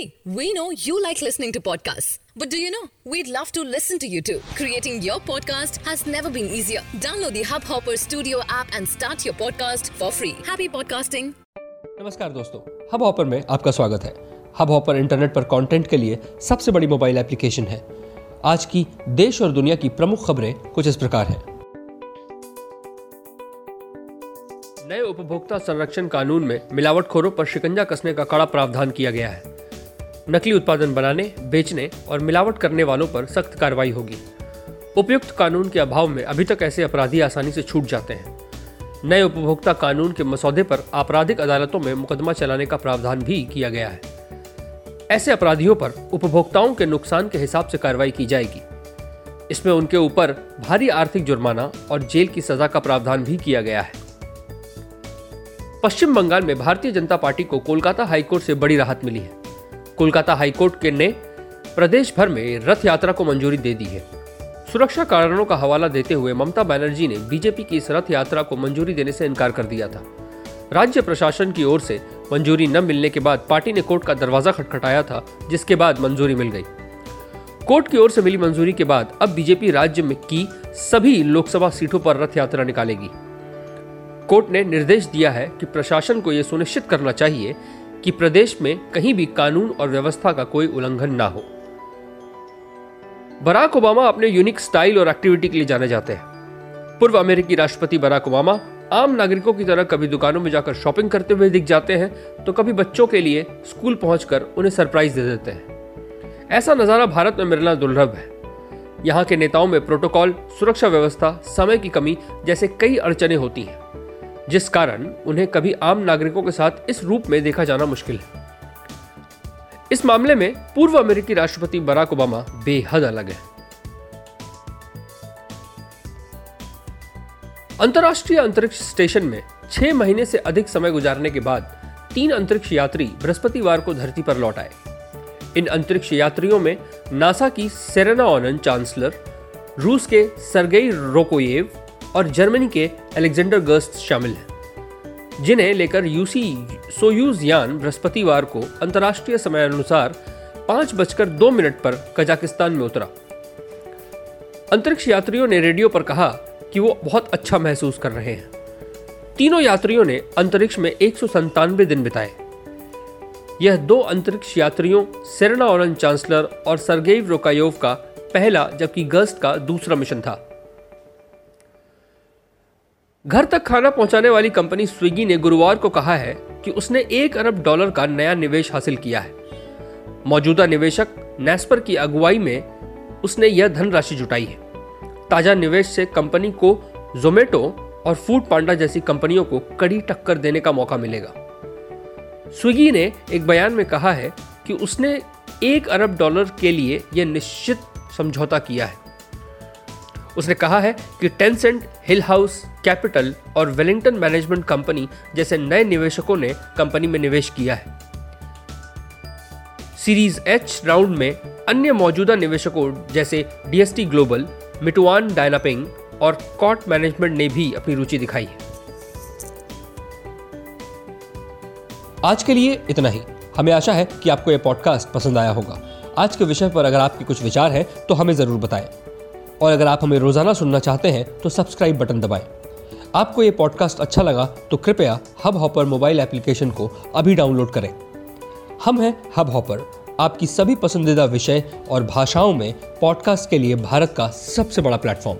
See, we know you like listening to podcasts. But do you know? We'd love to listen to you too. Creating your podcast has never been easier. Download the Hubhopper Studio app and start your podcast for free. Happy podcasting. नमस्कार दोस्तों hub hopper में आपका स्वागत है Hubhopper internet पर content के लिए सबसे बड़ी मोबाइल एप्लीकेशन है आज की देश और दुनिया की प्रमुख खबरें कुछ इस प्रकार हैं नए उपभोक्ता संरक्षण कानून में मिलावटखोरों पर शिकंजा कसने का कड़ा प्रावधान किया गया है नकली उत्पादन बनाने, बेचने और मिलावट करने वालों पर सख्त कार्रवाई होगी। उपयुक्त कानून के अभाव में अभी तक ऐसे अपराधी आसानी से छूट जाते हैं। नए उपभोक्ता कानून के मसौदे पर आपराधिक अदालतों में मुकदमा चलाने का प्रावधान भी किया गया है। ऐसे अपराधियों पर उपभोक्ताओं के नुकसान के हिसाब से कार्रवाई की जाएगी। इसमें उनके ऊपर भारी आर्थिक जुर्माना और जेल की सजा का प्रावधान भी किया गया है। पश्चिम बंगाल में भारतीय जनता पार्टी को कोलकाता हाईकोर्ट से बड़ी राहत मिली है। कोलकाता हाईकोर्ट के ने प्रदेश भर में रथ यात्रा को मंजूरी दे दी है। सुरक्षा कारणों का हवाला देते हुए ममता बनर्जी ने बीजेपी की इस रथ यात्रा को मंजूरी देने से इनकार कर दिया था। राज्य प्रशासन की ओर से मंजूरी न मिलने के बाद पार्टी ने कोर्ट का दरवाज़ा खटखटाया था, जिसके बाद मंजूरी मिल गई। कोर्ट की ओर से मिली मंजूरी के बाद अब बीजेपी राज्य में की सभी लोकसभा सीटों पर रथ यात्रा निकालेगी। कोर्ट ने निर्देश दिया है कि प्रशासन को यह सुनिश्चित करना चाहिए कि प्रदेश में कहीं भी कानून और व्यवस्था का कोई उल्लंघन ना हो। बराक ओबामा अपने यूनिक स्टाइल और एक्टिविटी के लिए जाने जाते हैं। पूर्व अमेरिकी राष्ट्रपति बराक ओबामा आम नागरिकों की तरह कभी दुकानों में जाकर शॉपिंग करते हुए दिख जाते हैं तो कभी बच्चों के लिए स्कूल पहुंचकर उन्हें सरप्राइज़ दे देते हैं। ऐसा नज़ारा भारत में मिलना दुर्लभ है। यहाँ के नेताओं में प्रोटोकॉल सुरक्षा व्यवस्था, समय की कमी जैसे कई अड़चने होती हैं। जिस कारण उन्हें कभी आम नागरिकों के साथ इस रूप में देखा जाना मुश्किल है। इस मामले में पूर्व अमेरिकी राष्ट्रपति बराक ओबामा बेहद अलग है। अंतर्राष्ट्रीय अंतरिक्ष स्टेशन में छह महीने से अधिक समय गुजारने के बाद तीन अंतरिक्ष यात्री बृहस्पतिवार को धरती पर लौट आए। इन अंतरिक्ष यात्रियों में नासा की सेरेना ऑनन चांसलर, रूस के सरगेई रोकोयेव और जर्मनी के अलेक्जेंडर गर्स्ट शामिल हैं, जिन्हें लेकर यूसी सोयूज यान बृहस्पतिवार को अंतर्राष्ट्रीय समय अनुसार पाँच बजकर दो मिनट पर कजाकिस्तान में उतरा। अंतरिक्ष यात्रियों ने रेडियो पर कहा कि वो बहुत अच्छा महसूस कर रहे हैं। तीनों यात्रियों ने अंतरिक्ष में एक दिन बिताए। यह दो अंतरिक्ष यात्रियों, सेरेना ऑरन चांसलर और सरगेव रोकायोव का पहला, जबकि गर्स्ट का दूसरा मिशन था। घर तक खाना पहुँचाने वाली कंपनी स्विगी ने गुरुवार को कहा है कि उसने एक अरब डॉलर का नया निवेश हासिल किया है। मौजूदा निवेशक नेस्पर की अगुवाई में उसने यह धनराशि जुटाई है। ताज़ा निवेश से कंपनी को जोमेटो और फ़ूड पांडा जैसी कंपनियों को कड़ी टक्कर देने का मौका मिलेगा। स्विगी ने एक बयान में कहा है कि उसने एक अरब डॉलर के लिए यह निश्चित समझौता किया है। उसने कहा है कि टेंसेंट हिल हाउस कैपिटल और वेलिंगटन मैनेजमेंट कंपनी जैसे नए निवेशकों ने कंपनी में निवेश किया है। सीरीज़ एच राउंड में अन्य मौजूदा निवेशकों जैसे डीएसटी ग्लोबल मिटुआन डायनापिंग और कॉट मैनेजमेंट ने भी अपनी रुचि दिखाई है। आज के लिए इतना ही। हमें आशा है कि आपको यह पॉडकास्ट पसंद आया होगा। आज के विषय पर अगर आपके कुछ विचार हैं तो हमें ज़रूर बताएँ। और अगर आप हमें रोज़ाना सुनना चाहते हैं तो सब्सक्राइब बटन दबाएँ। आपको ये पॉडकास्ट अच्छा लगा तो कृपया हब हॉपर मोबाइल एप्लीकेशन को अभी डाउनलोड करें। हम हैं हब हॉपर आपकी सभी पसंदीदा विषय और भाषाओं में पॉडकास्ट के लिए भारत का सबसे बड़ा प्लेटफॉर्म